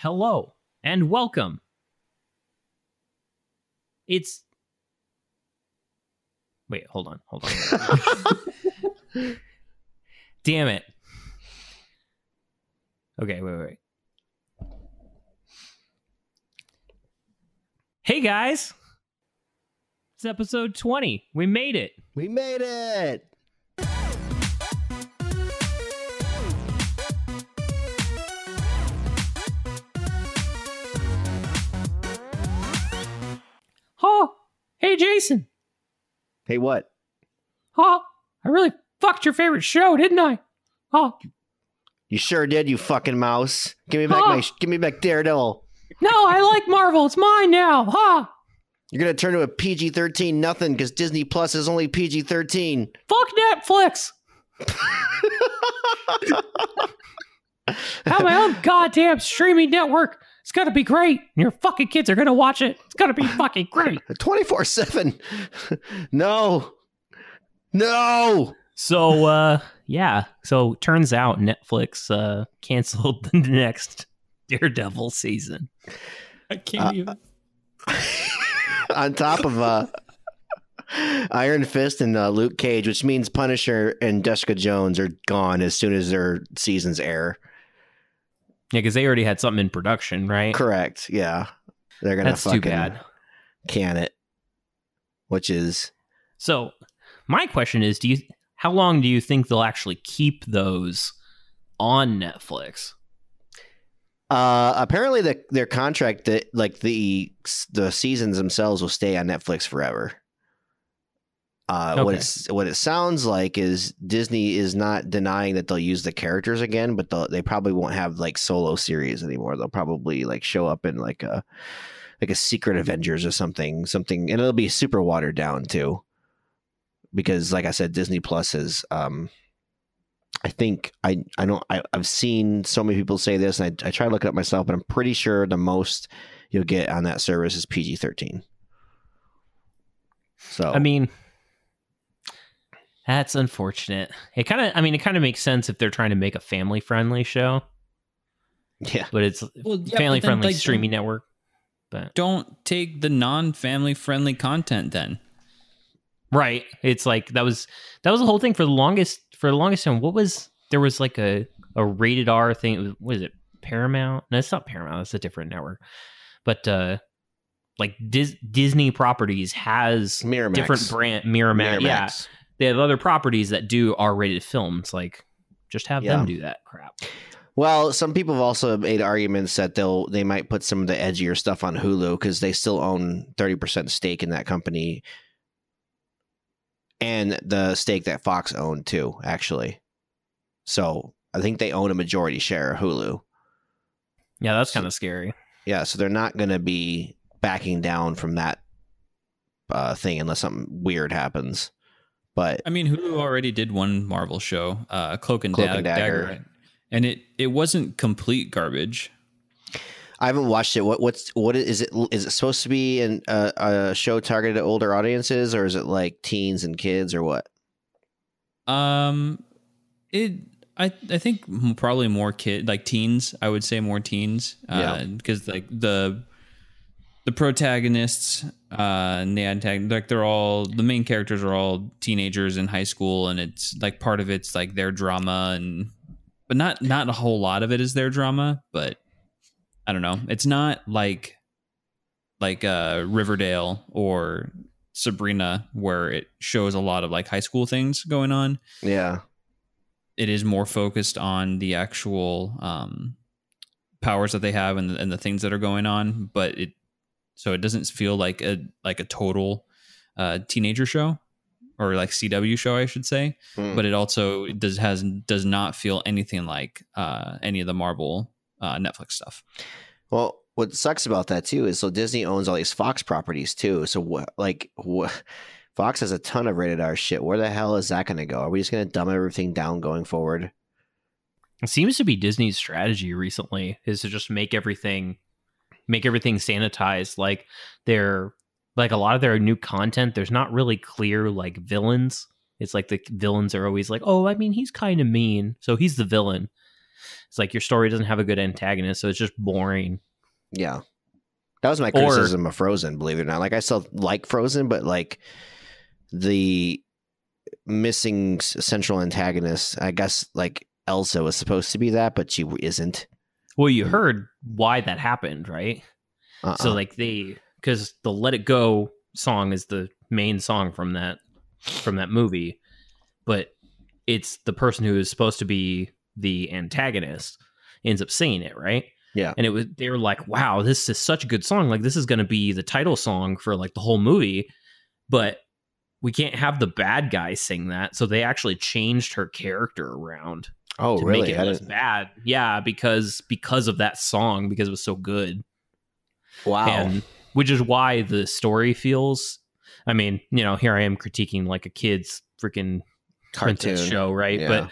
hello, and welcome. It's. Wait, hold on, hold on. Damn it. Okay, wait, wait. wait. Hey guys! It's episode 20. We made it. We made it. Hey Jason. Hey, what? Oh, I really fucked your favorite show, didn't I? Oh, You sure did, you fucking mouse. Give me back my give me back Daredevil. no, I like Marvel. It's mine now. Ha! You're gonna turn to a PG thirteen nothing because Disney Plus is only PG thirteen. Fuck Netflix. Have my own goddamn streaming network. It's gonna be great. And your fucking kids are gonna watch it. It's gonna be fucking great. Twenty four seven. No. No. So uh yeah. So turns out Netflix uh canceled the next Daredevil season. I can't Uh, even On top of uh Iron Fist and uh, Luke Cage, which means Punisher and Jessica Jones are gone as soon as their seasons air. Yeah, because they already had something in production, right? Correct. Yeah. They're gonna That's fucking too bad. can it. Which is So my question is, do you how long do you think they'll actually keep those on Netflix? Uh, apparently the their contract that like the the seasons themselves will stay on Netflix forever. Uh, what it's what it sounds like is Disney is not denying that they'll use the characters again, but they probably won't have like solo series anymore. They'll probably like show up in like a like a Secret Avengers or something, something, and it'll be super watered down too. Because, like I said, Disney Plus is um, I think I I don't I, I've seen so many people say this, and I, I try to look it up myself, but I'm pretty sure the most you'll get on that service is PG thirteen. So I mean, that's unfortunate. It kind of, I mean, it kind of makes sense if they're trying to make a family friendly show, yeah, but it's Well, yeah, family but then, friendly like, streaming network. But Don't take the non-family friendly content then. right, it's like that was that was the whole thing for the longest for the longest time. What was there was like a a rated R thing? It was, it? Paramount? No, it's not Paramount. It's a different network. But uh like Dis- Disney properties has Miramax. different brand Miramax. Yeah, Miramax. They have other properties that do R-rated films. Like, just have Yeah. them do that crap. Well, some people have also made arguments that they'll they might put some of the edgier stuff on Hulu because they still own thirty percent stake in that company, and the stake that Fox owned too, actually. So I think they own a majority share of Hulu. Yeah, that's kind of scary. Yeah, so they're not going to be backing down from that uh, thing unless something weird happens. But I mean, Hulu already did one Marvel show, uh, Cloak and, Cloak Dag- and Dagger. Dagger, and it it wasn't complete garbage. I haven't watched it. What what's what is it? Is it supposed to be an, uh, a show targeted at older audiences, or is it like teens and kids, or what? Um, it I I think probably more kid like teens. I would say more teens. Yeah. because like the the protagonists uh and the antagonist like they're all the main characters are all teenagers in high school and it's like part of it's like their drama and but not not a whole lot of it is their drama but i don't know. It's not like like uh riverdale or sabrina where it shows a lot of like high school things going on. Yeah, it is more focused on the actual um, powers that they have and the, and the things that are going on, but it so it doesn't feel like a like a total uh, teenager show or like CW show, I should say. Hmm. But it also does has does not feel anything like uh, any of the Marvel uh, Netflix stuff. well, what sucks about that too is so Disney owns all these Fox properties too. So what, like, what? Fox has a ton of rated R shit. Where the hell is that going to go? Are we just going to dumb everything down going forward? It seems to be Disney's strategy recently is to just make everything make everything sanitized. Like they're like a lot of their new content, there's not really clear like villains. It's like the villains are always like, oh, I mean, he's kind of mean, so he's the villain. It's like your story doesn't have a good antagonist, so it's just boring. Yeah. That was my Or- criticism of Frozen, believe it or not. Like I still like Frozen, but like the missing central antagonist, I guess like Elsa was supposed to be that, but she isn't. Well, you heard why that happened, right? Uh-uh. So like they because the Let It Go song is the main song from that from that movie, but it's the person who is supposed to be the antagonist ends up singing it, right? Yeah. And it was they were like, "Wow, this is such a good song. Like this is going to be the title song for like the whole movie." But we can't have the bad guy sing that. So they actually changed her character around oh, to really? make it I less didn't- bad. Yeah, because because of that song because it was so good Wow. and which is why the story feels i mean you know here i am critiquing like a kid's freaking Cartoon. show right Yeah. but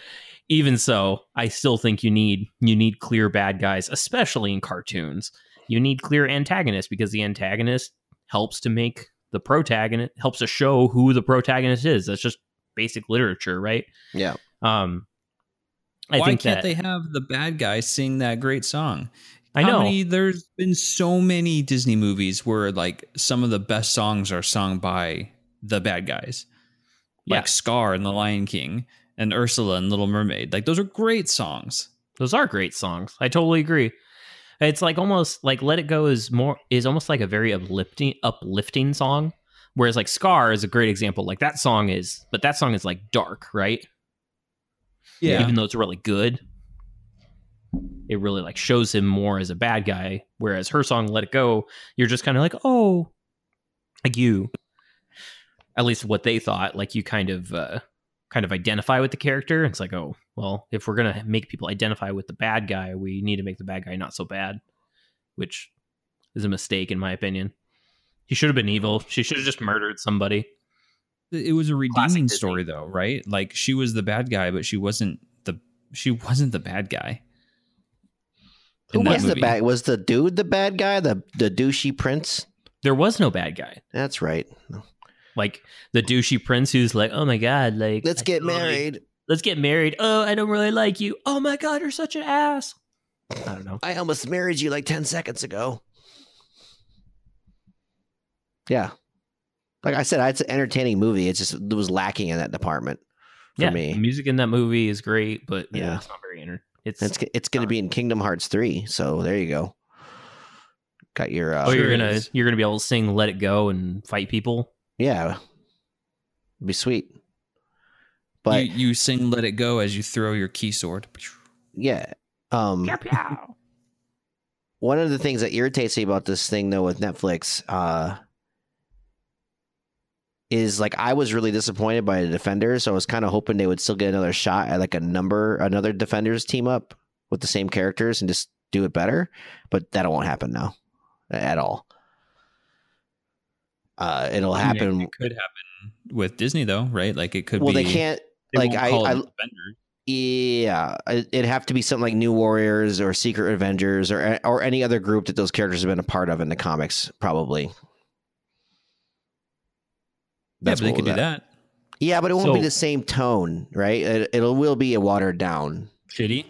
even so i still think you need you need clear bad guys especially in cartoons you need clear antagonists because the antagonist helps to make the protagonist helps to show who the protagonist is that's just basic literature right Yeah. um i Why think can't that they have the bad guy sing that great song? i How know many, there's been so many Disney movies where like some of the best songs are sung by the bad guys, Yeah. like Scar and The Lion King and Ursula and Little Mermaid. Like those are great songs. those are great songs. I totally agree. It's like almost like Let It Go is more is almost like a very uplifting uplifting song. Whereas like Scar is a great example. Like that song is, but that song is like dark, right? Even though it's really good. It really like shows him more as a bad guy. Whereas her song Let It Go, you're just kind of like, oh like you. At least what they thought. Like you kind of uh kind of identify with the character. It's like, oh, well, if we're gonna make people identify with the bad guy, we need to make the bad guy not so bad, which is a mistake in my opinion. He should have been evil. She should have just murdered somebody. It was a redeeming story though, right? Like she was the bad guy, but she wasn't the she wasn't the bad guy. Who in that was the bad? Was the dude the bad guy? The the douchey prince? There was no bad guy. That's right. Like the douchey prince who's like, oh my god, like Let's I get totally- married. Let's get married. Oh, I don't really like you. Oh my god, you're such an ass. I don't know. I almost married you like 10 seconds ago. Yeah. Like I said, it's an entertaining movie. It's just it was lacking in that department for yeah, me. the music in that movie is great, but yeah, Yeah. it's not very inter- It's, It's it's going to be in Kingdom Hearts 3, so there you go. Got your uh oh, you're gonna you're gonna be able to sing "Let It Go" and fight people. yeah. Be sweet. But you, you sing "Let It Go" as you throw your key sword. yeah. Um one of the things that irritates me about this thing though with Netflix uh is like I was really disappointed by the defenders. So I was kind of hoping they would still get another shot at like a number another defenders team up with the same characters and just do it better. But that won't happen now at all. Uh it'll happen. It could happen with Disney though, right? Like it could well, be. they can't. they like, I- I-. Yeah, it- it'd have to be something like New Warriors or Secret Avengers or or any other group that those characters have been a part of in the comics, probably. Yeah, but they could do that- that. Yeah, but it won't be the same tone, right? It, it will be a watered down. Shitty.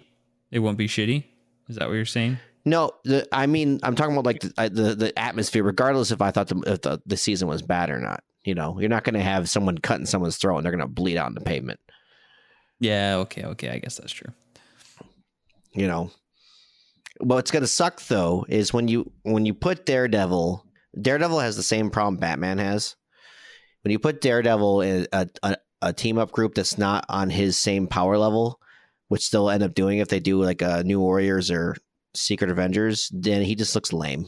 It won't be shitty. Is that what you're saying? No, the, I mean, I'm talking about like the, the the atmosphere, regardless if I thought the, if the the season was bad or not. You know, you're not going to have someone cutting someone's throat and they're going to bleed out on the pavement. Yeah. Okay. Okay. I guess that's true. you know what's going to suck though is when you when you put daredevil daredevil has the same problem batman has when you put daredevil in a, a, a team up group that's not on his same power level which they'll end up doing if they do like a new warriors or secret avengers then he just looks lame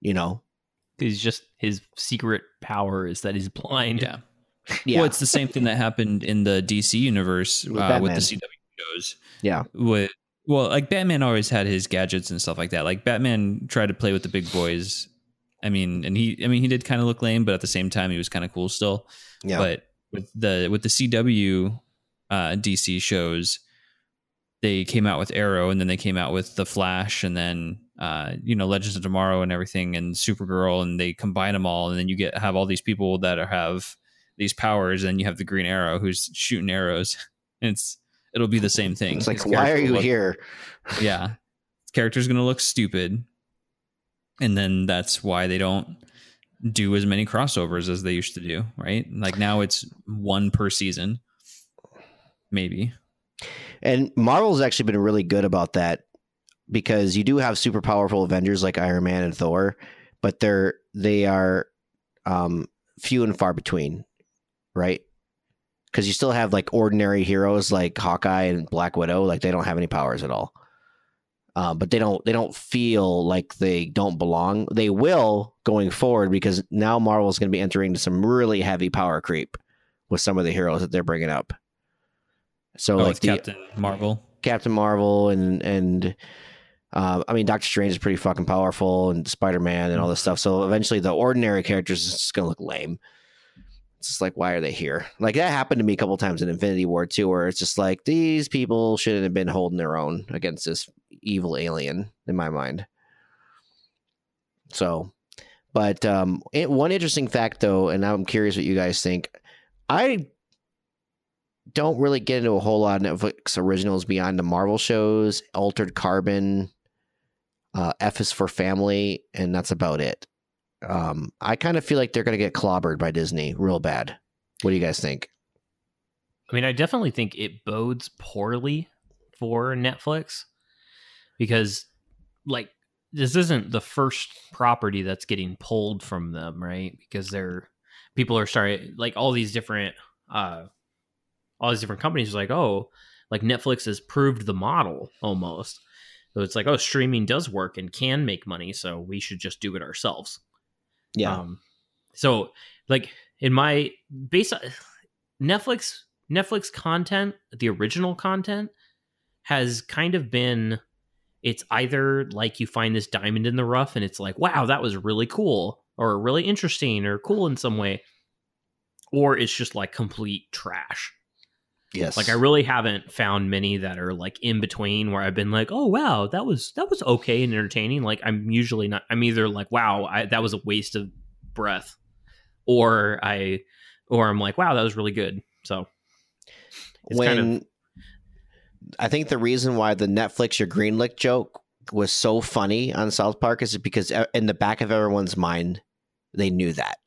you know He's just his secret power is that he's blind. Yeah. yeah Well, it's the same thing that happened in the DC universe With uh, with the CW shows. yeah With well, like Batman always had his gadgets and stuff like that. Like Batman tried to play with the big boys. I mean, and he, I mean, he did kind of look lame, but at the same time, he was kind of cool still. yeah But with the with the CW uh, DC shows, they came out with Arrow, and then they came out with the Flash, and then uh, you know Legends of Tomorrow and everything, and Supergirl, and they combine them all, and then you get have all these people that are, have these powers, and you have the Green Arrow who's shooting arrows. And it's it'll be the same thing. It's like, His why are you look- here? Yeah, character's gonna look stupid, and then that's why they don't do as many crossovers as they used to do. Right? Like now it's one per season, maybe. And Marvel's actually been really good about that because you do have super powerful Avengers like Iron Man and Thor, but they're they are um, few and far between, right? Because you still have like ordinary heroes like Hawkeye and Black Widow, like they don't have any powers at all. Um, but they don't they don't feel like they don't belong. They will going forward because now Marvel's going to be entering into some really heavy power creep with some of the heroes that they're bringing up. So Oh, like the, Captain Marvel. Captain Marvel and and uh, I mean Doctor Strange is pretty fucking powerful and Spider Man and all this stuff. So eventually the ordinary characters is just gonna look lame. It's just like why are they here? Like that happened to me a couple times in Infinity War too, where it's just like these people shouldn't have been holding their own against this evil alien in my mind. So, but um, it, one interesting fact though, and I'm curious what you guys think. I don't really get into a whole lot of Netflix originals beyond the Marvel shows, Altered Carbon, uh, F is for Family, and that's about it. Um, I kind of feel like they're going to get clobbered by Disney real bad. What do you guys think? I mean, I definitely think it bodes poorly for Netflix because, like, this isn't the first property that's getting pulled from them, right? Because they're people are starting like all these different, uh, all these different companies are like, oh, like Netflix has proved the model almost. So it's like, oh, streaming does work and can make money, so we should just do it ourselves. Yeah, Um, so like in my base Netflix Netflix content, the original content has kind of been it's either like you find this diamond in the rough and it's like, wow, that was really cool or really interesting or cool in some way. Or it's just like complete trash. Yes. Like I really haven't found many that are like in between where I've been like, oh wow, that was that was okay and entertaining. Like I'm usually not. I'm either like, wow, I, that was a waste of breath, or I, or I'm like, wow, that was really good. So it's when kind of I think the reason why the Netflix your Greenlick joke was so funny on South Park is because in the back of everyone's mind, they knew that.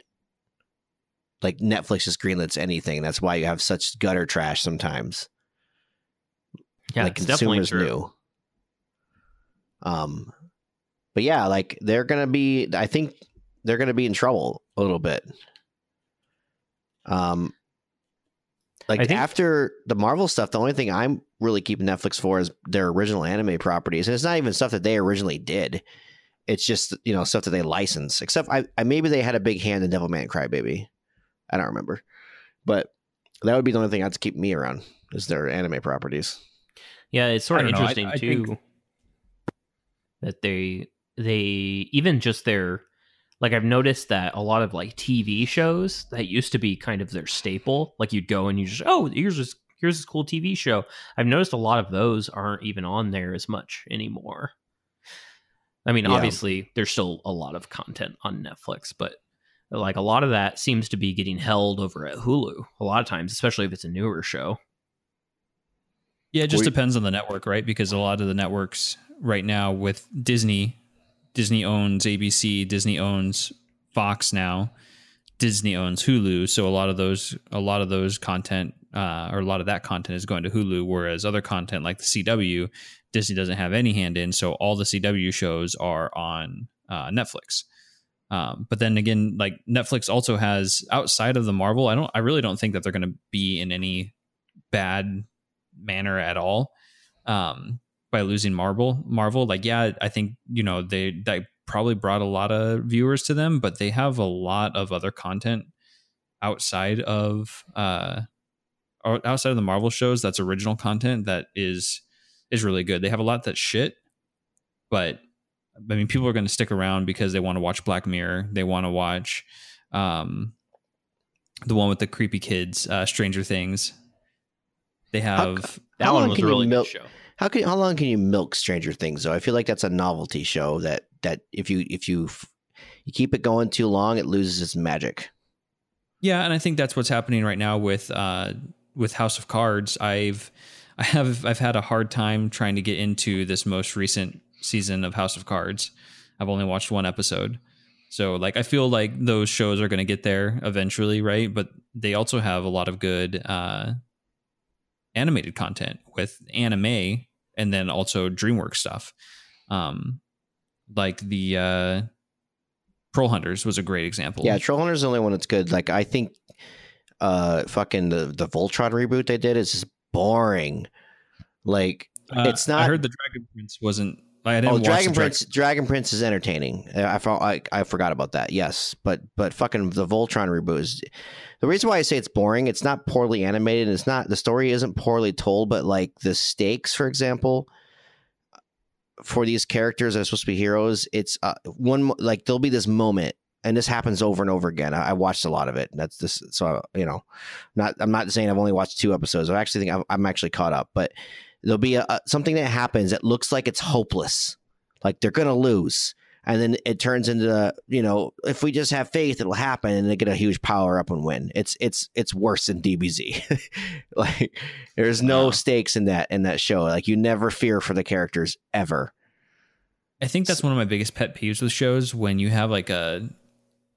Like Netflix is greenlit anything. That's why you have such gutter trash sometimes. yeah, like consumers knew. Um, but yeah, like they're gonna be. I think they're gonna be in trouble a little bit. Um, like think- after the Marvel stuff, the only thing I'm really keeping Netflix for is their original anime properties, and it's not even stuff that they originally did. It's just you know stuff that they license. Except I, I maybe they had a big hand in Devil Devilman Crybaby. I don't remember, but that would be the only thing I'd keep me around is their anime properties. Yeah, it's sort of don't know. I- interesting I too think- that they they even just their like I've noticed that a lot of like TV shows that used to be kind of their staple, like you'd go and you just oh here's this here's this cool TV show. I've noticed a lot of those aren't even on there as much anymore. I mean, Yeah. obviously there's still a lot of content on Netflix, but like a lot of that seems to be getting held over at Hulu a lot of times, especially if it's a newer show. Yeah, it just We- depends on the network, right? Because a lot of the networks right now with Disney, Disney owns ABC, Disney owns Fox now, Disney owns Hulu. So a lot of those, a lot of those content, uh, or a lot of that content is going to Hulu, whereas other content like the CW, Disney doesn't have any hand in. So all the CW shows are on uh, Netflix. Um, but then again, like Netflix also has outside of the Marvel, I don't, I really don't think that they're going to be in any bad manner at all um by losing marvel marvel. Like yeah i think you know they that probably brought a lot of viewers to them but they have a lot of other content outside of uh outside of the marvel shows that's original content that is is really good. They have a lot that's shit but i mean people are going to stick around because they want to watch black mirror they want to watch um the one with the creepy kids uh stranger things they How have That How one was a really milk- good show. How can how long can you milk Stranger Things though? I feel like that's a novelty show that that if you if you you keep it going too long, it loses its magic. Yeah, and I think that's what's happening right now with uh with House of Cards. I've I have I've had a hard time trying to get into this most recent season of House of Cards. I've only watched one episode. So like I feel like those shows are going to get there eventually, right? But they also have a lot of good uh animated content with anime and then also DreamWorks stuff. Um like the uh Troll Hunters was a great example. Yeah, Troll Hunter's is the only one that's good. Like I think uh fucking the the Voltron reboot they did is just boring. Like Uh, it's not I heard the Dragon Prince wasn't. I didn't Oh, Dragon Prince. Dragon Prince is entertaining. Uh, I, I I forgot about that. Yes, but but fucking the Voltron reboot is the reason why I say it's boring. It's not poorly animated. It's not the story isn't poorly told, but like the stakes, for example, for these characters that are supposed to be heroes, it's uh, one like there'll be this moment. And this happens over and over again. I, I watched a lot of it. That's this. So you know, not. I'm not saying I've only watched two episodes. I actually think I'm, I'm actually caught up. But there'll be a, a, something that happens that looks like it's hopeless like they're gonna lose. And then it turns into you know if we just have faith it'll happen and they get a huge power up and win. It's it's it's worse than dbz like there's no Wow. stakes in that in that show. Like you never fear for the characters ever. I think that's one of my biggest pet peeves with shows when you have like a,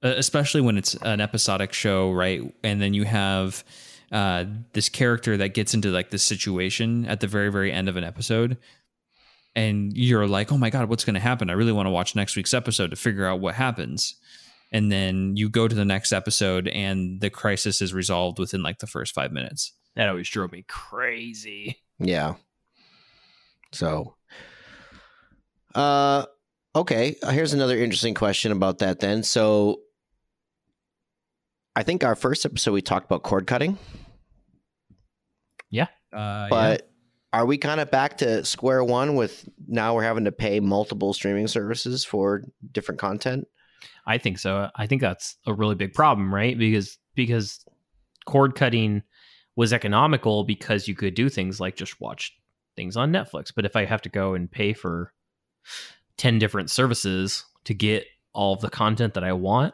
especially when it's an episodic show, right? And then you have uh, this character that gets into like this situation at the very, very end of an episode. And you're like, oh my God, what's going to happen? I really want to watch next week's episode to figure out what happens. And then you go to the next episode and the crisis is resolved within like the first five minutes. That always drove me crazy. yeah so uh okay here's another interesting question about that then so i think our first episode we talked about cord cutting Yeah. Uh, but are we kind of back to square one with now we're having to pay multiple streaming services for different content I think so. I think that's a really big problem, right? Because because cord cutting was economical because you could do things like just watch things on Netflix. But if I have to go and pay for 10 different services to get all of the content that I want,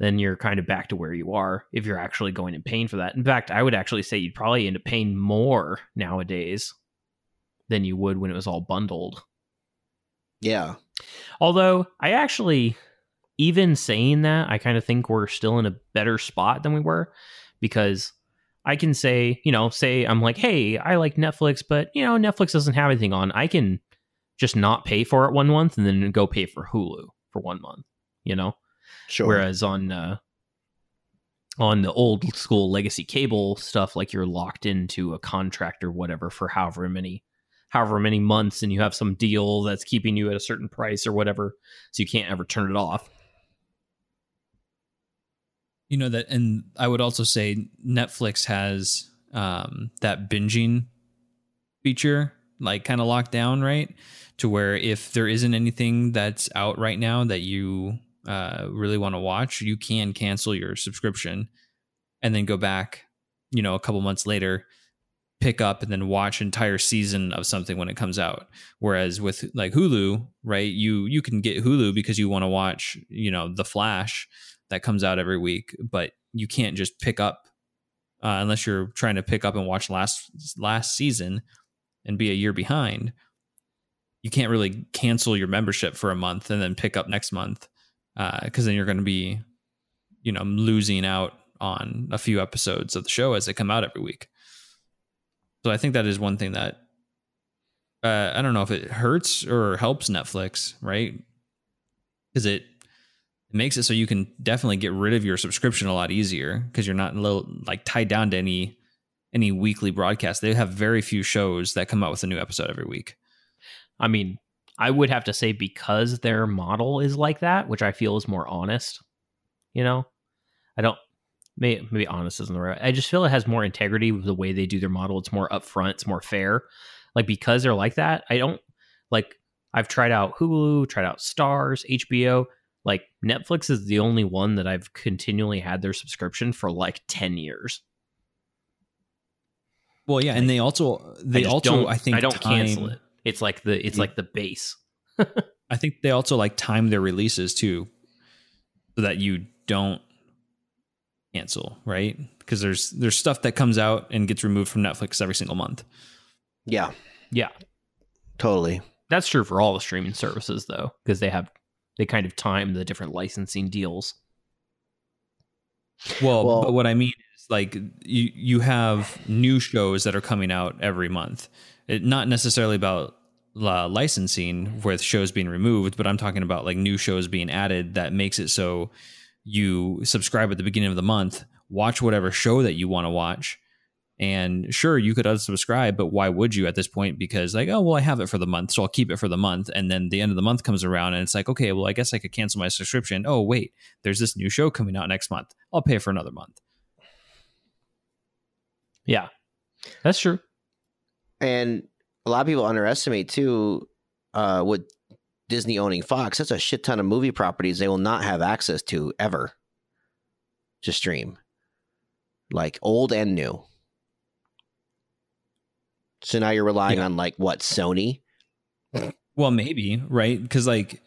then you're kind of back to where you are if you're actually going and paying for that. In fact, I would actually say you'd probably end up paying more nowadays than you would when it was all bundled. yeah Although I actually, even saying that, I kind of think we're still in a better spot than we were because I can say, you know, say I'm like, hey, I like Netflix, but you know, Netflix doesn't have anything on. I can just not pay for it one month and then go pay for Hulu for one month, you know? Sure Whereas on uh, on the old school legacy cable stuff, like you're locked into a contract or whatever for however many however many months and you have some deal that's keeping you at a certain price or whatever so you can't ever turn it off You know that, and I would also say Netflix has um, that binging feature, like kind of locked down, right? To where if there isn't anything that's out right now that you uh, really want to watch, you can cancel your subscription and then go back, you know, a couple months later, pick up and then watch entire season of something when it comes out. Whereas with like Hulu, right, you you can get Hulu because you want to watch, you know, The Flash that comes out every week, but you can't just pick up uh, unless you're trying to pick up and watch last last season and be a year behind. You can't really cancel your membership for a month and then pick up next month because then you're going to be, you know, losing out on a few episodes of the show as they come out every week. So I think that is one thing that uh, I don't know if it hurts or helps Netflix, right? Because it it makes it so you can definitely get rid of your subscription a lot easier because you're not little, like tied down to any any weekly broadcast. They have very few shows that come out with a new episode every week. i mean i would have to say because their model is like that which i feel is more honest you know? I don't maybe, maybe honest isn't the right i just feel it has more integrity with the way they do their model. It's more upfront it's more fair. Like because they're like that i don't like i've tried out hulu tried out stars hbo like netflix is the only one that i've continually had their subscription for like 10 years. Well, yeah, and they also they I also I think i don't time- cancel it it's like the it's Yeah. like the base I think they also like time their releases too, so that you don't cancel, right? Because there's there's stuff that comes out and gets removed from Netflix every single month. Yeah, Yeah, totally. that's true for all the streaming services though, because they have they kind of time the different licensing deals. Well, Well- but what I mean is like you you have new shows that are coming out every month. It, not necessarily about licensing with shows being removed, but I'm talking about like new shows being added that makes it so you subscribe at the beginning of the month, watch whatever show that you want to watch. And sure, you could unsubscribe, but why would you at this point? Because like, oh well, I have it for the month, so I'll keep it for the month. And then the end of the month comes around, and it's like, okay, well, I guess I could cancel my subscription. Oh wait, there's this new show coming out next month. I'll pay for another month. Yeah, that's true. And a lot of people underestimate too uh, with Disney owning Fox. That's a shit ton of movie properties they will not have access to ever to stream, like old and new. So now you're relying Yeah. on like what Sony? Well, maybe right because like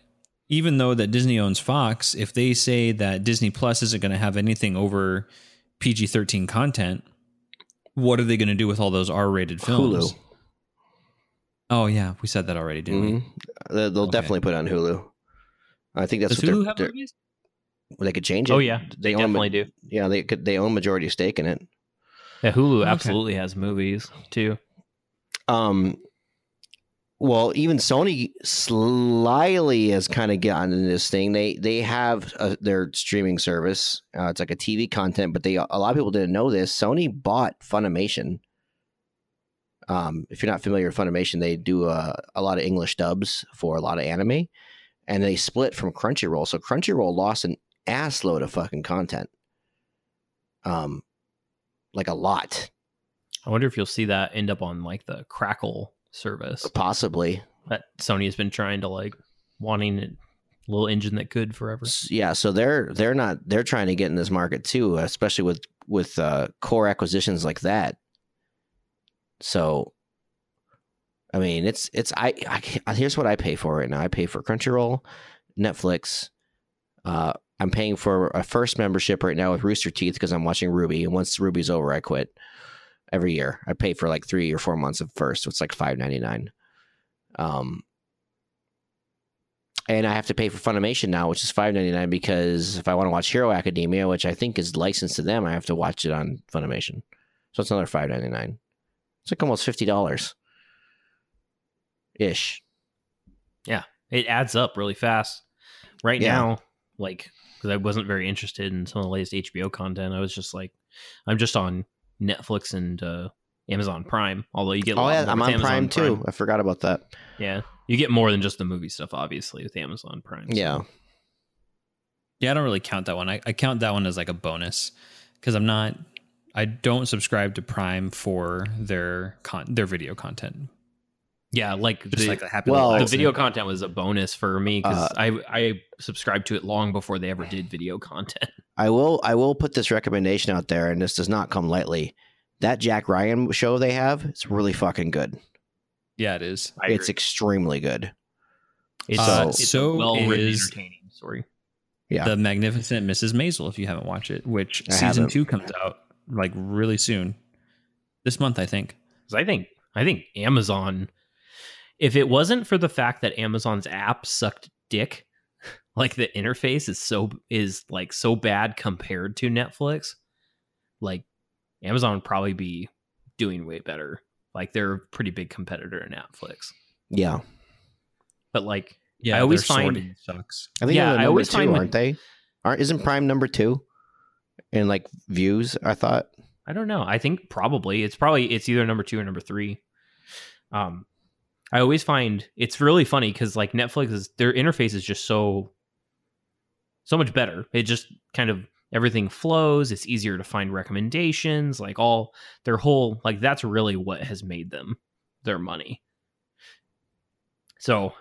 even though that Disney owns Fox, if they say that Disney Plus isn't going to have anything over PG thirteen content, what are they going to do with all those R rated films? Hulu. Oh yeah, we said that already, didn't we? Mhm. They'll they'll Okay. definitely put it on Hulu. I think that's Does what Hulu they're, have they're- movies? they could change it. Oh yeah, they, They own definitely do. yeah. They could they own majority stake in it. Yeah, Hulu Okay. absolutely has movies too. um well even sony slyly has kind of gotten into this thing. They they have uh their streaming service. Uh, it's like a tv content but they a lot of people didn't know this. Sony bought funimation. Um if you're not familiar with funimation they do uh, a lot of english dubs for a lot of anime and they split from crunchyroll. So crunchyroll lost an ass load of fucking content. Um like a lot. I wonder if you'll see that end up on like the Crackle service. Possibly. That Sony has been trying to like wanting a little engine that could forever. Yeah so they're they're not they're trying to get in this market too especially with with uh core acquisitions like that. So i mean it's it's i, I here's what i pay for right now. I pay for crunchyroll netflix uh i'm paying for a first membership right now with rooster teeth because i'm watching RWBY and once RWBY's over i quit every year i pay for like three or four months of first so it's like 5.99 um and I have to pay for Funimation now, which is five ninety nine because if I want to watch Hero Academia, which I think is licensed to them, I have to watch it on Funimation. So it's another five ninety nine. It's like almost fifty dollars, ish. Yeah, it adds up really fast. Right Yeah. now, like because I wasn't very interested in some of the latest HBO content, I was just like, I'm just on Netflix and uh, Amazon Prime. Although you get a Oh lot yeah, more I'm with on Amazon Prime too. I forgot about that. Yeah, you get more than just the movie stuff, obviously, with Amazon Prime. so- Yeah, Yeah, I don't really count that one. I, I count that one as like a bonus because I'm not. I don't subscribe to Prime for their con their video content. Yeah, like Just the, like the happy well, the video content was a bonus for me because Uh, I I subscribed to it long before they ever did video content. I will. I will put this recommendation out there, and this does not come lightly. That Jack Ryan show they have, it's really fucking good. Yeah, it is. I It's agree. extremely good. it's, uh, it's so well-written, is- entertaining story. Yeah. The Magnificent Mrs. Maisel, if you haven't watched it, which I season haven't. two comes out like really soon, this month I think. 'Cause I think I think Amazon, if it wasn't for the fact that Amazon's app sucked dick, like the interface is so is like so bad compared to Netflix, like Amazon would probably be doing way better. Like they're a pretty big competitor in Netflix. Yeah, But like Yeah, I always their find- sorting sucks. I think Yeah, they're I always two, find when- aren't they? Aren't isn't Prime number two in like views? I thought. I don't know. I think probably it's probably it's either number two or number three. Um, I always find it's really funny because like Netflix is their interface is just so so much better. It just kind of everything flows. It's easier to find recommendations. Like all their whole like that's really what has made them their money. So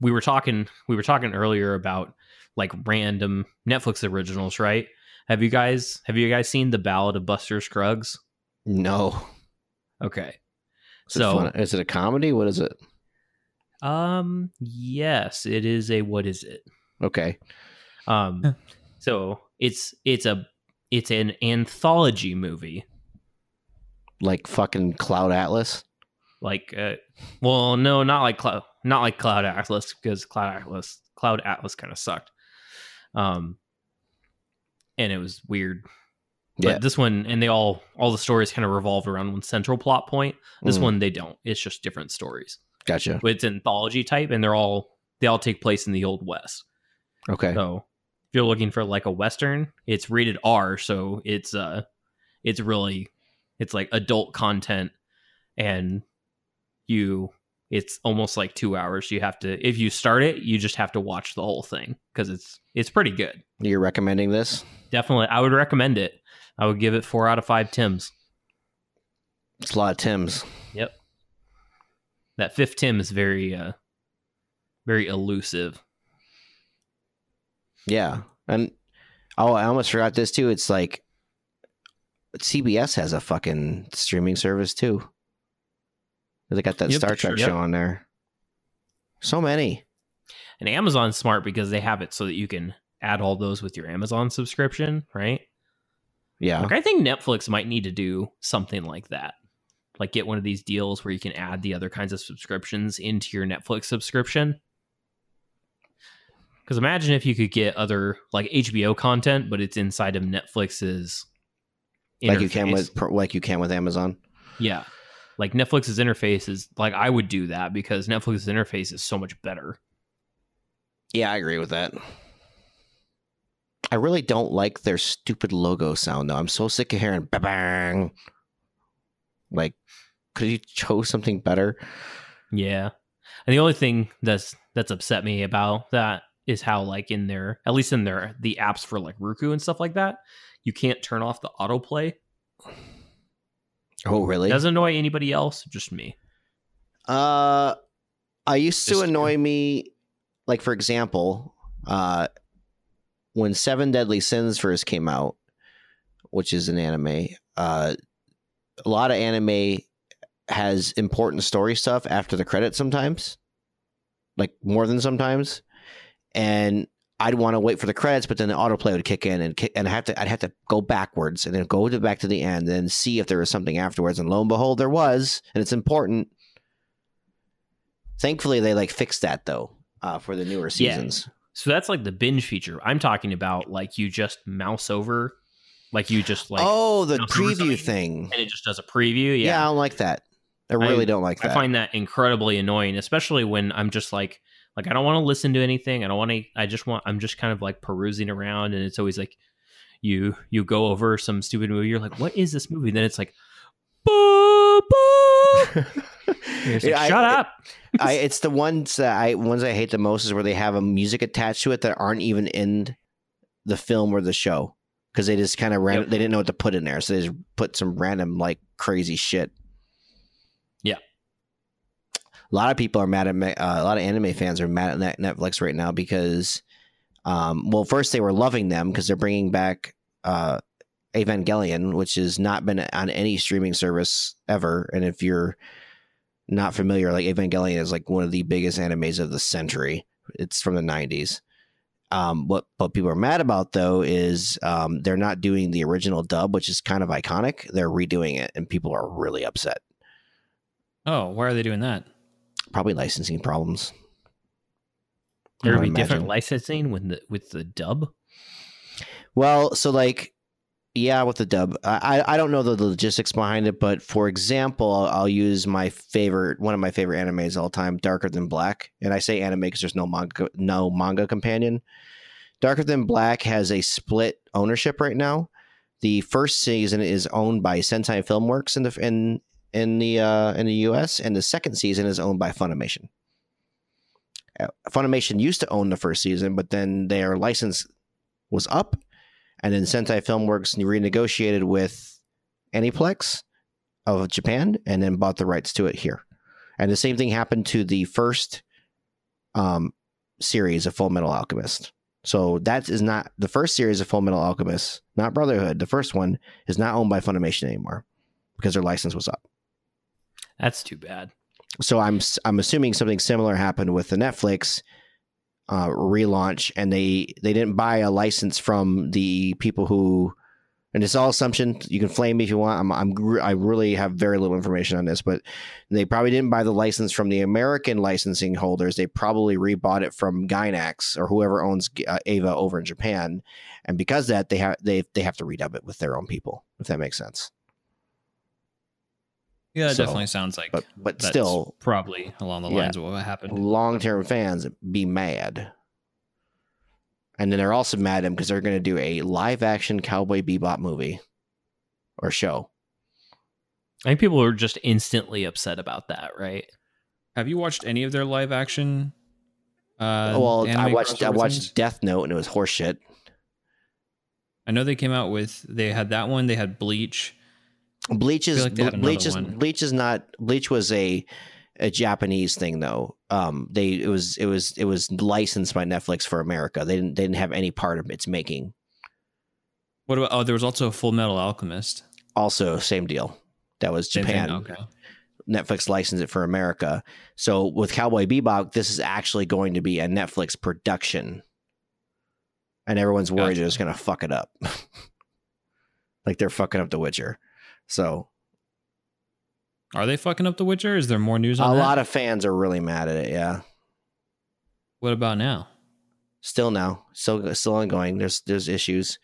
we were talking we were talking earlier about like random Netflix originals, right? Have you guys have you guys seen the Ballad of Buster Scruggs? No. Okay. Is So- fun? is it a comedy? What is it? Um yes, it is a what is it? Okay. Um so it's it's a it's an anthology movie. Like fucking Cloud Atlas. Like, uh, well, no, not like cloud, not like Cloud Atlas because Cloud Atlas, Cloud Atlas kind of sucked. Um, and it was weird. But Yeah. this one, and they all, all the stories kind of revolve around one central plot point. This Mm. one, they don't. It's just different stories. Gotcha. It's anthology type, and they're all, they all take place in the old west. Okay. So if you're looking for like a western, it's rated R, so it's uh it's really it's like adult content and you it's almost like 2 hours. You have to if you start it, you just have to watch the whole thing cuz it's it's pretty good. You're recommending this? Definitely I would recommend it. I would give it 4 out of 5 Tims. It's a lot of Tim's. That fifth Tim is very uh very elusive. Yeah. And oh, I almost forgot this too. It's like CBS has a fucking streaming service too. They got that Yep, Star Trek sure. show on there. So many. And Amazon's smart because they have it so that you can add all those with your Amazon subscription, right? Yeah. Like I think Netflix might need to do something like that. Like get one of these deals where you can add the other kinds of subscriptions into your Netflix subscription. Because imagine if you could get other like HBO content, but it's inside of Netflix's Like you can with like you can with Amazon. yeah, like Netflix's interface is like I would do that because Netflix's interface is so much better. Yeah, I agree with that. I really don't like their stupid logo sound though. I'm so sick of hearing bang. Like, could you chose something better? Yeah. And the only thing that's that's upset me about that is how like in their at least in their the apps for like Roku and stuff like that, you can't turn off the autoplay. Oh, really? Doesn't annoy anybody else, just me. Uh, I used to Just- annoy me. Like for example, uh, when Seven Deadly Sins first came out, which is an anime, uh, a lot of anime has important story stuff after the credits sometimes, like more than sometimes, and I'd want to wait for the credits, but then the autoplay would kick in and and I have to I'd have to go backwards and then go to back to the end and see if there was something afterwards, and lo and behold, there was, and it's important. Thankfully, they like fixed that though uh, for the newer Yeah. seasons. So that's like the binge feature. I'm talking about like you just mouse over, like you just like oh, the preview thing. and it just does a preview. Yeah. I don't like that. I really don't like I find that incredibly annoying, especially when I'm just like like I don't want to listen to anything. I don't want to I just want I'm just kind of like perusing around and it's always like you you go over some stupid movie, you're like, what is this movie? then it's like boo, boo. Like, Yeah, I- shut up. I, it's the ones that I ones I hate the most is where they have a music attached to it that aren't even in the film or the show because they just kind of ran. Yep. They didn't know what to put in there, so they just put some random like crazy shit. A lot of people are mad at uh, a lot of anime fans are mad at Netflix right now because, um, well, first they were loving them because they're bringing back uh, Evangelion, which has not been on any streaming service ever, and if you're not familiar, like Evangelion is like one of the biggest animes of the century. It's from the '90s. Um, what what people are mad about though is um, they're not doing the original dub, which is kind of iconic. They're redoing it, and people are really upset. Oh, why are they doing that? Probably licensing problems. There would be different licensing with the with the dub. Well, so like, yeah, with the dub, I I don't know the logistics behind it, but for example, I'll, I'll use my favorite, one of my favorite animes of all time, Darker Than Black, and I say anime because there's no manga, no manga companion. Darker Than Black has a split ownership right now. The first season is owned by Sentai Filmworks in the in in the uh, in the U.S. and the second season is owned by Funimation. Uh, Funimation used to own the first season, but then their license was up, and then Sentai Filmworks renegotiated with Aniplex of Japan, and then bought the rights to it here. And the same thing happened to the first um, series of Full Metal Alchemist. So that is not the first series of Full Metal Alchemist, not Brotherhood. The first one is not owned by Funimation anymore because their license was up. That's too bad. So I'm I'm assuming something similar happened with the Netflix uh, relaunch, and they they didn't buy a license from the people who and it's all assumption. You can flame me if you want. I'm, I'm I really have very little information on this, but they probably didn't buy the license from the American licensing holders. They probably rebought it from Gainax or whoever owns uh, Eva over in Japan, and because that they have they they have to redub it with their own people. If that makes sense. Yeah, it So, definitely sounds like. But but that's still, probably along the Yeah. lines of what happened. long term fans be mad. And then they're also mad at him because they're going to do a live action Cowboy Bebop movie or show. I think people are just instantly upset about that, right? Have you watched any of their live action? Uh, well, I watched I watched things? Death Note and it was horseshit. I know they came out with. They had that one. They had Bleach. Bleach is like Bleach is one. Bleach is not Bleach was a a Japanese thing though. Um, they it was it was it was licensed by Netflix for America. They didn't they didn't have any part of its making. What about? Oh, there was also Full Metal Alchemist. Also, same deal. That was Same thing? Japan. Okay. Netflix licensed it for America. So with Cowboy Bebop, this is actually going to be a Netflix production. And everyone's worried Gotcha. they're just going to fuck it up. like they're fucking up The Witcher. So Are they fucking up The Witcher? Is there more news a on that? lot of fans are really mad at it. Yeah. What about now? Still now, still still ongoing. There's there's issues.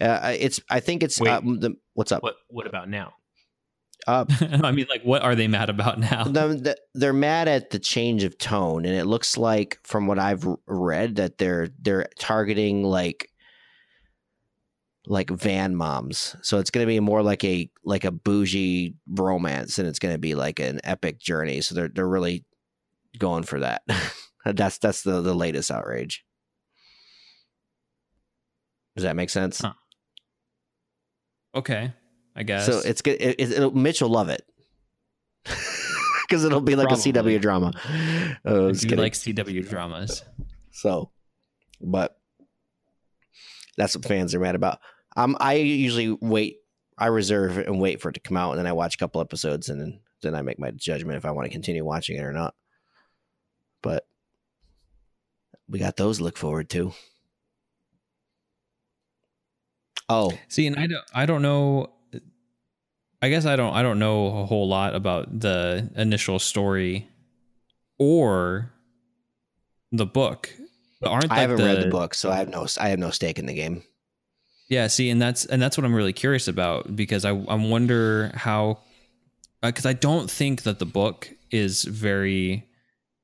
Uh, it's I think it's Wait. uh, the, what's up. What What about now? Uh, I mean, like, what are they mad about now? the, the, they're mad at the change of tone, and it looks like, from what I've read, that they're they're targeting like like van moms. So it's going to be more like a like a bougie romance, and it's going to be like an epic journey. So they're they're really going for that. that's that's the the latest outrage. Does that make sense? Huh. Okay, I guess. So it's good. It, it, it'll, Mitch will love it because it'll be like Probably. a CW drama. Uh, do kidding. like CW dramas. So, but that's what fans are mad about. Um, I usually wait. I reserve and wait for it to come out, and then I watch a couple episodes, and then then I make my judgment if I want to continue watching it or not. But we got those to look forward to. Oh, See, and I don't, I don't know. I guess I don't, I don't know a whole lot about the initial story or the book. Aren't I haven't read the book, so I have no I have no stake in the game. Yeah, see, and that's and that's what I'm really curious about because I I wonder how uh, because I don't think that the book is very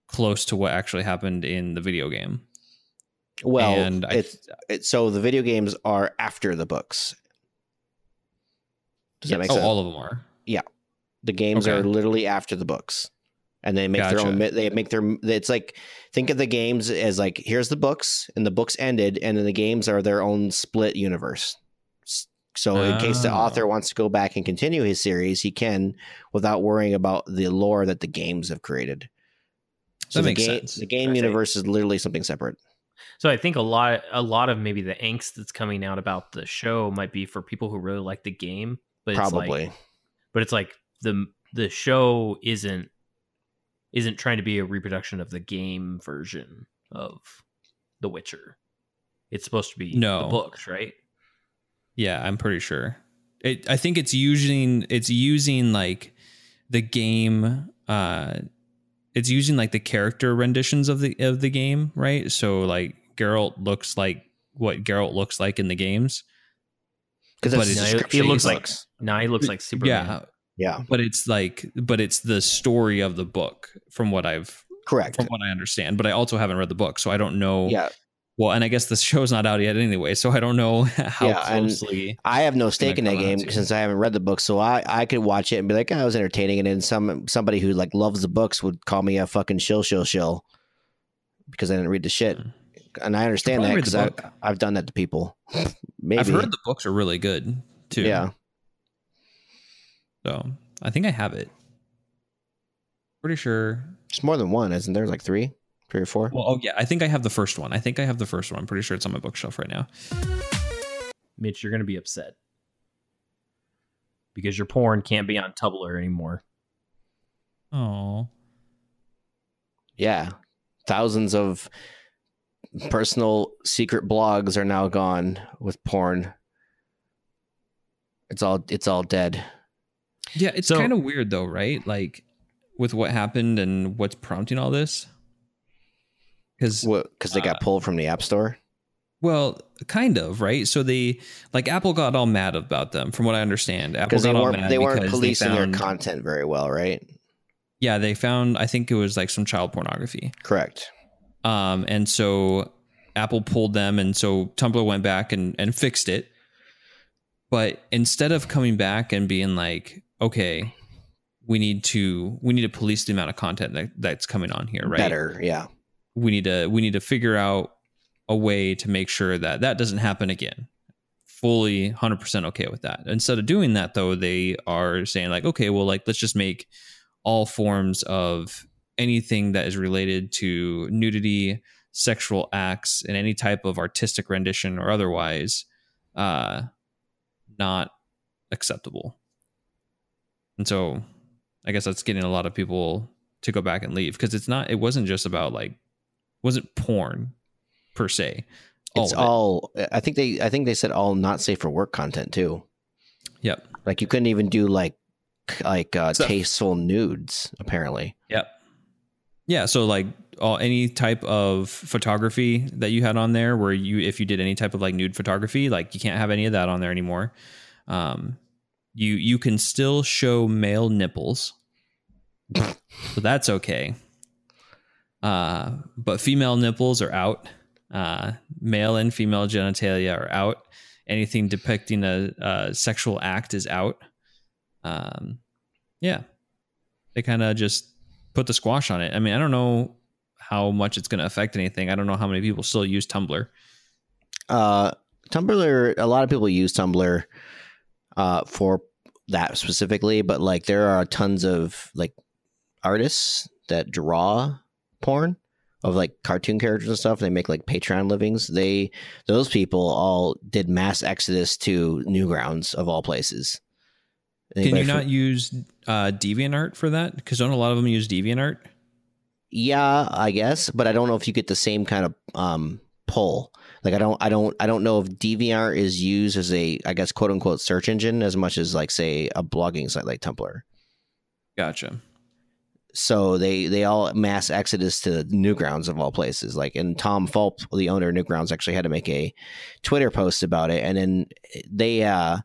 close to what actually happened in the video game. Well, and I, it's so the video games are after the books. Does that make oh, sense? all of them are. Yeah, the games are literally after the books, and they make their own. They make their. It's like think of the games as like here's the books, and the books ended, and then the games are their own split universe. So in case the Oh. author wants to go back and continue his series, he can without worrying about the lore that the games have created. So That the makes game, sense. the game I universe is literally something separate. So I think a lot a lot of maybe the angst that's coming out about the show might be for people who really like the game, but it's like, Probably. but it's like the the show isn't isn't trying to be a reproduction of the game version of The Witcher. It's supposed to be No. the books, right? Yeah, I'm pretty sure. It, I think it's using it's using like the game. Uh, it's using like the character renditions of the of the game, right? So like Geralt looks like what Geralt looks like in the games. Because But that's it's- the No, it- it looks like- books. Now he looks like Superman. Yeah, yeah, but it's like but it's the story of the book from what I've correct. from what I understand. But I also haven't read the book, so I don't know. Yeah, Well, and I guess the show's not out yet anyway, so I don't know how Yeah, closely. I have no stake in that game since I haven't read the book, so I, I could watch it and be like, oh, "I was entertaining," and then some somebody who like loves the books would call me a fucking shill shill shill because I didn't read the shit, hmm. and I understand that because. I've done that to people. Maybe, I've heard the books are really good too. yeah. So I think I have it. Pretty sure. It's more than one, isn't there? Like three, three or four. Well, oh yeah, I think I have the first one. I think I have the first one. I'm pretty sure it's on my bookshelf right now. Mitch, you're gonna be upset. Because your porn can't be on Tumblr anymore. Oh, Yeah, thousands of personal secret blogs are now gone with porn. It's all it's all dead. Yeah, it's So- kind of weird though, right? Like with what happened and what's prompting all this. Because Because they got Uh, pulled from the App Store. well, kind of right. So they like Apple got all mad about them, from what I understand. Apple Because they got weren't mad they weren't because policing found, their content very well, right? Yeah, they found. I think it was like some child pornography. Correct. Um, and so Apple pulled them, and so Tumblr went back and, and fixed it. But instead of coming back and being like, okay, we need to we need to police the amount of content that, that's coming on here, right? Better, yeah. We need to we need to figure out a way to make sure that that doesn't happen again. Fully 100% okay with that. Instead of doing that though, they are saying like, okay, well like let's just make all forms of anything that is related to nudity, sexual acts, and any type of artistic rendition or otherwise uh, not acceptable. And so I guess that's getting a lot of people to go back and leave because it's not, it wasn't just about like, wasn't porn per se. It's of it. all I think they I think they said all not safe for work content too. Yep. Like you couldn't even do like like uh, Stuff. tasteful nudes apparently. Yep. Yeah. So like all any type of photography that you had on there, where you if you did any type of like nude photography, like you can't have any of that on there anymore. Um, you you can still show male nipples, so that's okay. Uh, but female nipples are out. Uh, male and female genitalia are out. Anything depicting a, a sexual act is out. Um, yeah, they kind of just put the squash on it. I mean, I don't know how much it's going to affect anything. I don't know how many people still use Tumblr. Uh, Tumblr. A lot of people use Tumblr uh, for that specifically, but like there are tons of like artists that draw porn of like cartoon characters and stuff. They make like Patreon livings. They those people all did mass exodus to Newgrounds of all places. Can you not use uh, DeviantArt for that? Because don't a lot of them use DeviantArt? Yeah, I guess, but I don't know if you get the same kind of um pull. Like I don't I don't I don't know if DeviantArt is used as a I guess quote unquote search engine as much as like say a blogging site like Tumblr. Gotcha. So they they all mass exodus to Newgrounds of all places. Like and Tom Fulp, the owner of Newgrounds, actually had to make a Twitter post about it, and then they uh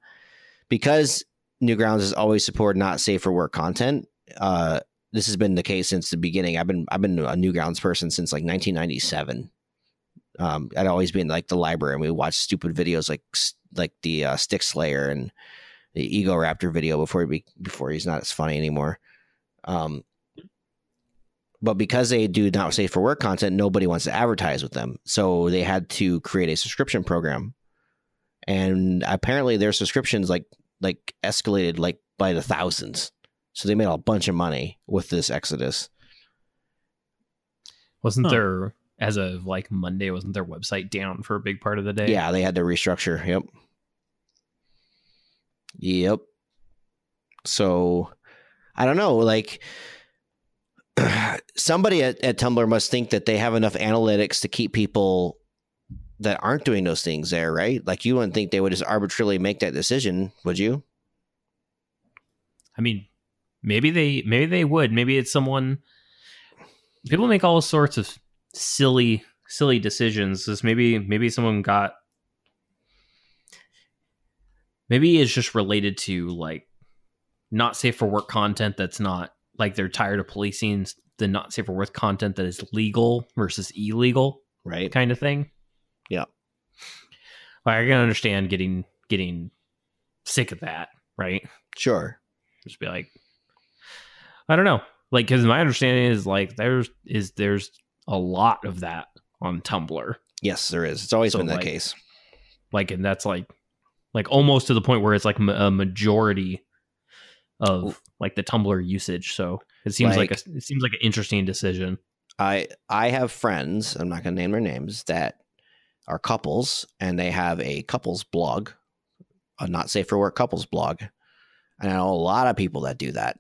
because Newgrounds has always supported not safe for work content. Uh, this has been the case since the beginning. I've been I've been a Newgrounds person since like 1997. Um, I'd always been like the library, and we watched stupid videos like like the uh, Stick Slayer and the Egoraptor video before he be, before he's not as funny anymore. Um, but because they do not safe for work content, nobody wants to advertise with them. So they had to create a subscription program, and apparently their subscriptions like like escalated like by the thousands. So they made a bunch of money with this exodus. Wasn't Huh. there as of like Monday? Wasn't their website down for a big part of the day? Yeah, they had to restructure. Yep. Yep. So I don't know. Like somebody at, at Tumblr must think that they have enough analytics to keep people that aren't doing those things there, right? Like you wouldn't think they would just arbitrarily make that decision, would you? I mean, maybe they maybe they would. Maybe it's someone. People make all sorts of silly silly decisions. This maybe maybe someone got. Maybe it's just related to like not safe for work content that's not like they're tired of policing the not safe for work content that is legal versus illegal Right. kind of thing. Yeah. Like, I can understand getting getting sick of that, right? Sure. just be like i don't know like because my understanding is like there's is there's a lot of that on tumblr Yes, there is. It's always So, been that like- case. like and that's like like almost to the point where it's like a majority of like the tumblr usage so it seems like, Like- a, it seems like an interesting decision I I have friends, I'm not going to name their names, that are couples and they have a couples blog, a not safe for work couples blog. And I know a lot of people that do that.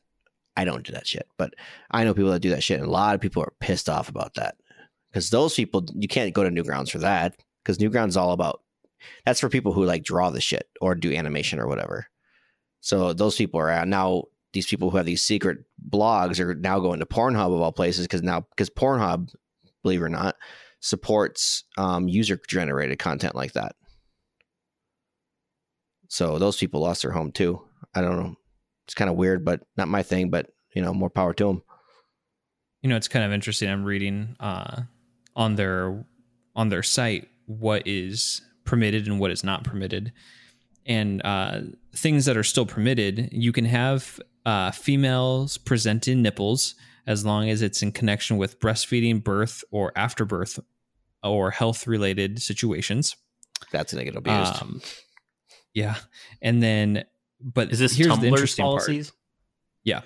I don't do that shit, but I know people that do that shit and a lot of people are pissed off about that. Cuz those people you can't go to Newgrounds for that cuz Newgrounds is all about that's for people who like draw the shit or do animation or whatever. So those people are now. These people who have these secret blogs are now going to Pornhub of all places because now because Pornhub, believe it or not, supports um, user generated content like that. So those people lost their home too. I don't know. It's kind of weird, but not my thing. But you know, more power to them. You know, it's kind of interesting. I'm reading uh, on their on their site what is permitted and what is not permitted, and uh, things that are still permitted. You can have uh, females presenting nipples as long as it's in connection with breastfeeding, birth, or afterbirth, or health related situations. That's get abused. Um, yeah, and then but Is this here's Tumblr's the interesting policies? part. Yeah.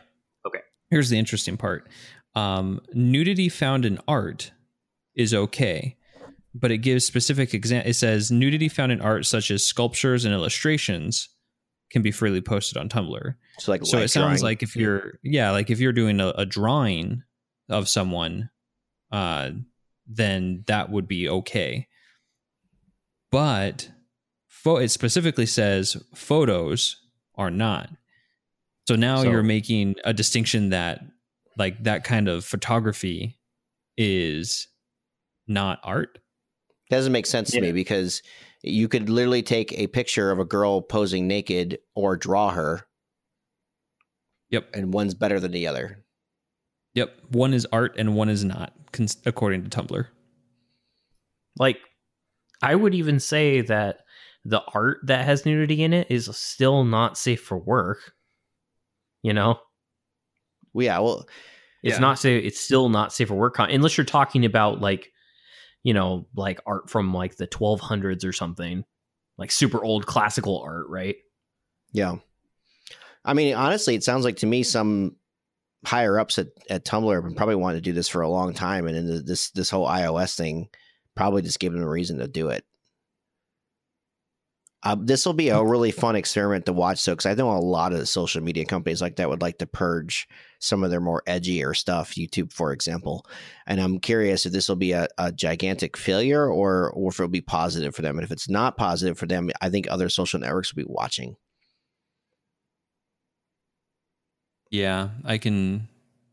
Okay. Here's the interesting part. Um, nudity found in art is okay, but it gives specific exam. It says nudity found in art, such as sculptures and illustrations, can be freely posted on Tumblr. So like, So light it sounds drawing. like if you're, yeah, like if you're doing a, a drawing of someone, uh, then that would be okay. But pho- it specifically says photos are not. So now So- you're making a distinction that like that kind of photography is not art. doesn't make sense to me because you could literally take a picture of a girl posing naked or draw her, Yep. and one's better than the other. Yep. One is art and one is not, according to Tumblr. Like, I would even say that the art that has nudity in it is still not safe for work. You know, Well, yeah, well, it's Yeah. not safe. It's still not safe for work con- unless you're talking about like, you know, like art from like the 1200s or something, like super old classical art, right? yeah. I mean, honestly, it sounds like to me some higher ups at, at Tumblr have been probably wanting to do this for a long time, and then this this whole iOS thing probably just gave them a reason to do it. Uh, this will be a really fun experiment to watch, though, because I know a lot of the social media companies like that would like to purge some of their more edgier stuff. YouTube, for example, and I'm curious if this will be a, a gigantic failure or or if it'll be positive for them. And if it's not positive for them, I think other social networks will be watching. Yeah, I can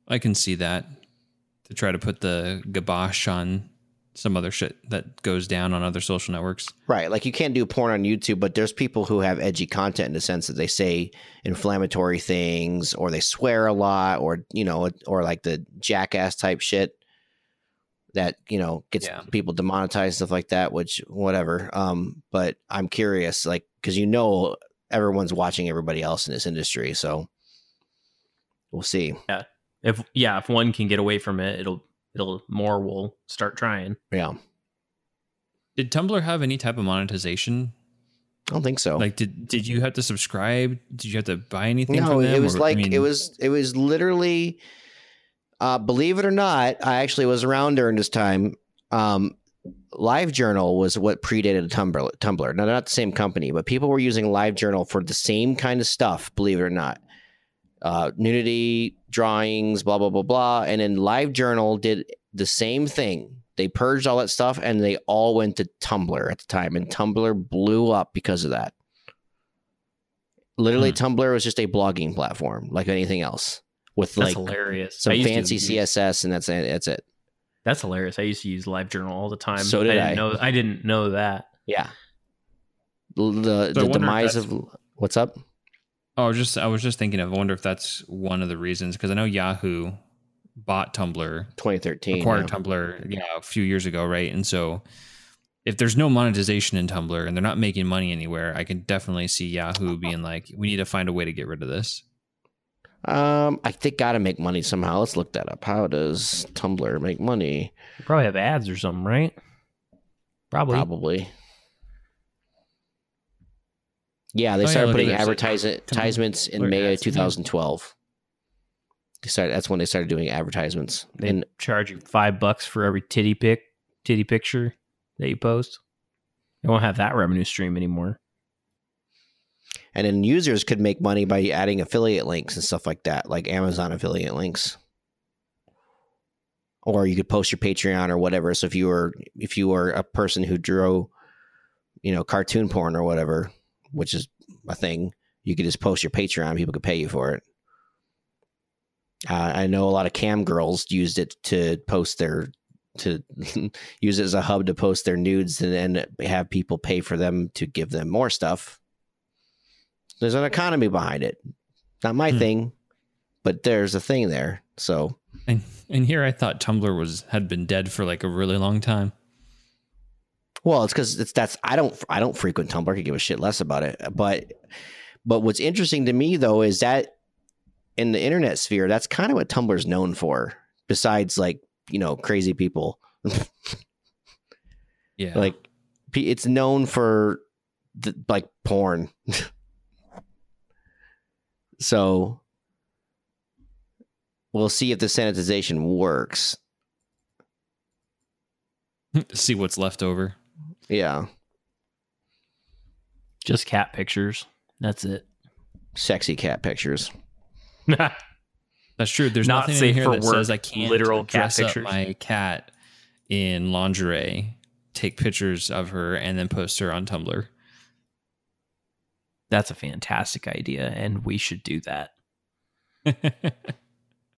I can see that to try to put the gabosh on some other shit that goes down on other social networks. Right. Like you can't do porn on YouTube, but there's people who have edgy content in the sense that they say inflammatory things or they swear a lot or, you know, or like the jackass type shit that, you know, gets Yeah. people demonetized, stuff like that, which whatever. Um, but I'm curious, like, cause you know, everyone's watching everybody else in this industry. So we'll see. Yeah. If yeah, if one can get away from it, it'll it'll more will start trying. Yeah. Did Tumblr have any type of monetization? I don't think so. Like did did you have to subscribe? Did you have to buy anything no, from them? it was Or, I like mean, it was it was literally uh believe it or not, I actually was around during this time. Um LiveJournal was what predated Tumblr Tumblr. Now they're not the same company, but people were using LiveJournal for the same kind of stuff, believe it or not. Uh nudity, drawings, blah blah blah blah. And then LiveJournal did the same thing. They purged all that stuff and they all went to Tumblr at the time, and Tumblr blew up because of that. Literally, Hmm. Tumblr was just a blogging platform like anything else with That's like hilarious. Some to fancy CSS, and that's it. That's it. That's hilarious. I used to use LiveJournal all the time. So did I. Didn't I. know I didn't know that. Yeah. The, So the demise of what's up? Oh, I was just I was just thinking of I wonder if that's one of the reasons because I know Yahoo bought Tumblr, 2013. acquired yeah. Tumblr, yeah, a few years ago, right? And so if there's no monetization in Tumblr and they're not making money anywhere, I can definitely see Yahoo being like, we need to find a way to get rid of this. Um, I think got to make money somehow. Let's look that up. How does Tumblr make money? You probably have ads or something, right? Probably. Probably. Yeah, they Oh, started at putting uh, advertise- advertisements in May of ads, yeah. 2012. They started. That's when they started doing advertisements. They And charge you five bucks for every titty pic, titty picture that you post. They won't have that revenue stream anymore. and then users could make money by adding affiliate links and stuff like that, like Amazon affiliate links. Or you could post your Patreon or whatever. So if you were if you were a person who drew, you know, cartoon porn or whatever, which is a thing, You could just post your Patreon. People could pay you for it. Uh, I know a lot of cam girls used it to post their to use it as a hub to post their nudes and then have people pay for them to give them more stuff. There's an economy behind it. Not my Hmm. thing, but there's a thing there. So And and here I thought Tumblr was had been dead for like a really long time. Well, it's because it's that's I don't I don't frequent Tumblr. I could give a shit less about it. But but what's interesting to me though is that in the internet sphere, that's kind of what Tumblr's known for. Besides, like you know, crazy people, Yeah. like it's known for the, like porn. so we'll see if the sanitization works. see what's left over. Yeah, Just cat pictures. That's it. sexy cat pictures. That's true. There's Not nothing safe in here for that work, says I can't literal cat dress up pictures. my cat in lingerie, take pictures of her, and then post her on Tumblr. That's a fantastic idea, and we should do that.